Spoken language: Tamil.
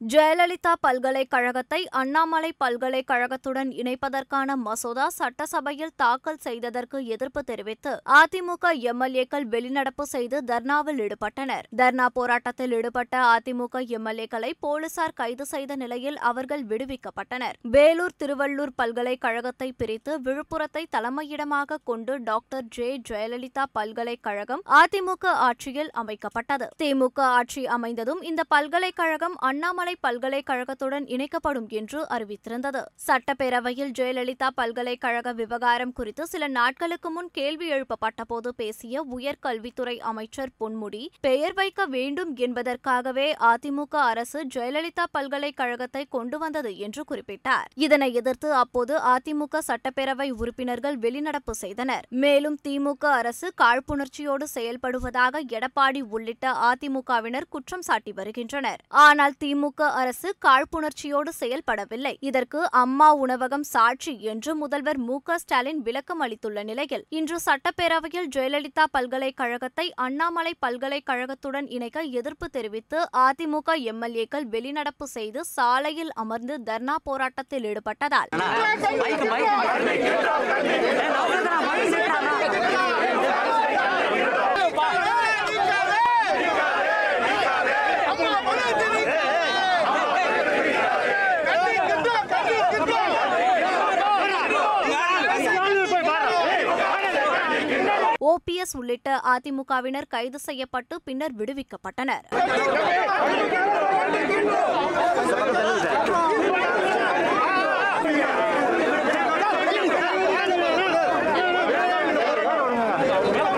ஜெயலலிதா பல்கலைக்கழகத்தை அண்ணாமலை பல்கலைக்கழகத்துடன் இணைப்பதற்கான மசோதா சட்டசபையில் தாக்கல் செய்ததற்கு எதிர்ப்பு தெரிவித்து அதிமுக எம்எல்ஏக்கள் வெளிநடப்பு செய்து தர்ணாவில் ஈடுபட்டனர். தர்ணா போராட்டத்தில் ஈடுபட்ட அதிமுக எம்எல்ஏக்களை போலீசார் கைது செய்த நிலையில் அவர்கள் விடுவிக்கப்பட்டனர். வேலூர் திருவள்ளூர் பல்கலைக்கழகத்தை பிரித்து விழுப்புரத்தை தலைமையிடமாக கொண்டு டாக்டர் ஜே ஜெயலலிதா பல்கலைக்கழகம் அதிமுக ஆட்சியில் அமைக்கப்பட்டது. திமுக ஆட்சி அமைந்ததும் இந்த பல்கலைக்கழகம் அண்ணாமலை பல்கலைக்கழகத்துடன் இணைக்கப்படும் என்று அறிவித்திருந்தது. சட்டப்பேரவையில் ஜெயலலிதா பல்கலைக்கழக விவகாரம் குறித்து சில நாட்களுக்கு முன் கேள்வி எழுப்பப்பட்டபோது பேசிய உயர்கல்வித்துறை அமைச்சர் பொன்முடி பெயர் வைக்க வேண்டும் என்பதற்காகவே அதிமுக அரசு ஜெயலலிதா பல்கலைக்கழகத்தை கொண்டு வந்தது என்று குறிப்பிட்டார். இதனை எதிர்த்து அப்போது அதிமுக சட்டப்பேரவை உறுப்பினர்கள் வெளிநடப்பு செய்தனர். மேலும் திமுக அரசு காழ்ப்புணர்ச்சியோடு செயல்படுவதாக எடப்பாடி உள்ளிட்ட அதிமுகவினர் குற்றம் சாட்டி வருகின்றனர். ஆனால் திமுக அரசு காழ்ப்புணர்ச்சியோடு செயல்படவில்லை. இதற்கு அம்மா உணவகம் சாட்சி என்று முதல்வர் மு ஸ்டாலின் விளக்கம் அளித்துள்ள நிலையில் இன்று சட்டப்பேரவையில் ஜெயலலிதா பல்கலைக்கழகத்தை அண்ணாமலை பல்கலைக்கழகத்துடன் இணைக்க எதிர்ப்பு தெரிவித்து அதிமுக எம்எல்ஏக்கள் வெளிநடப்பு செய்து சாலையில் அமர்ந்து தர்ணா போராட்டத்தில் ஈடுபட்டதால். ஓபிஎஸ் உள்ளிட்ட அதிமுகவினர் கைது செய்யப்பட்டு பின்னர் விடுவிக்கப்பட்டனர் Yeah.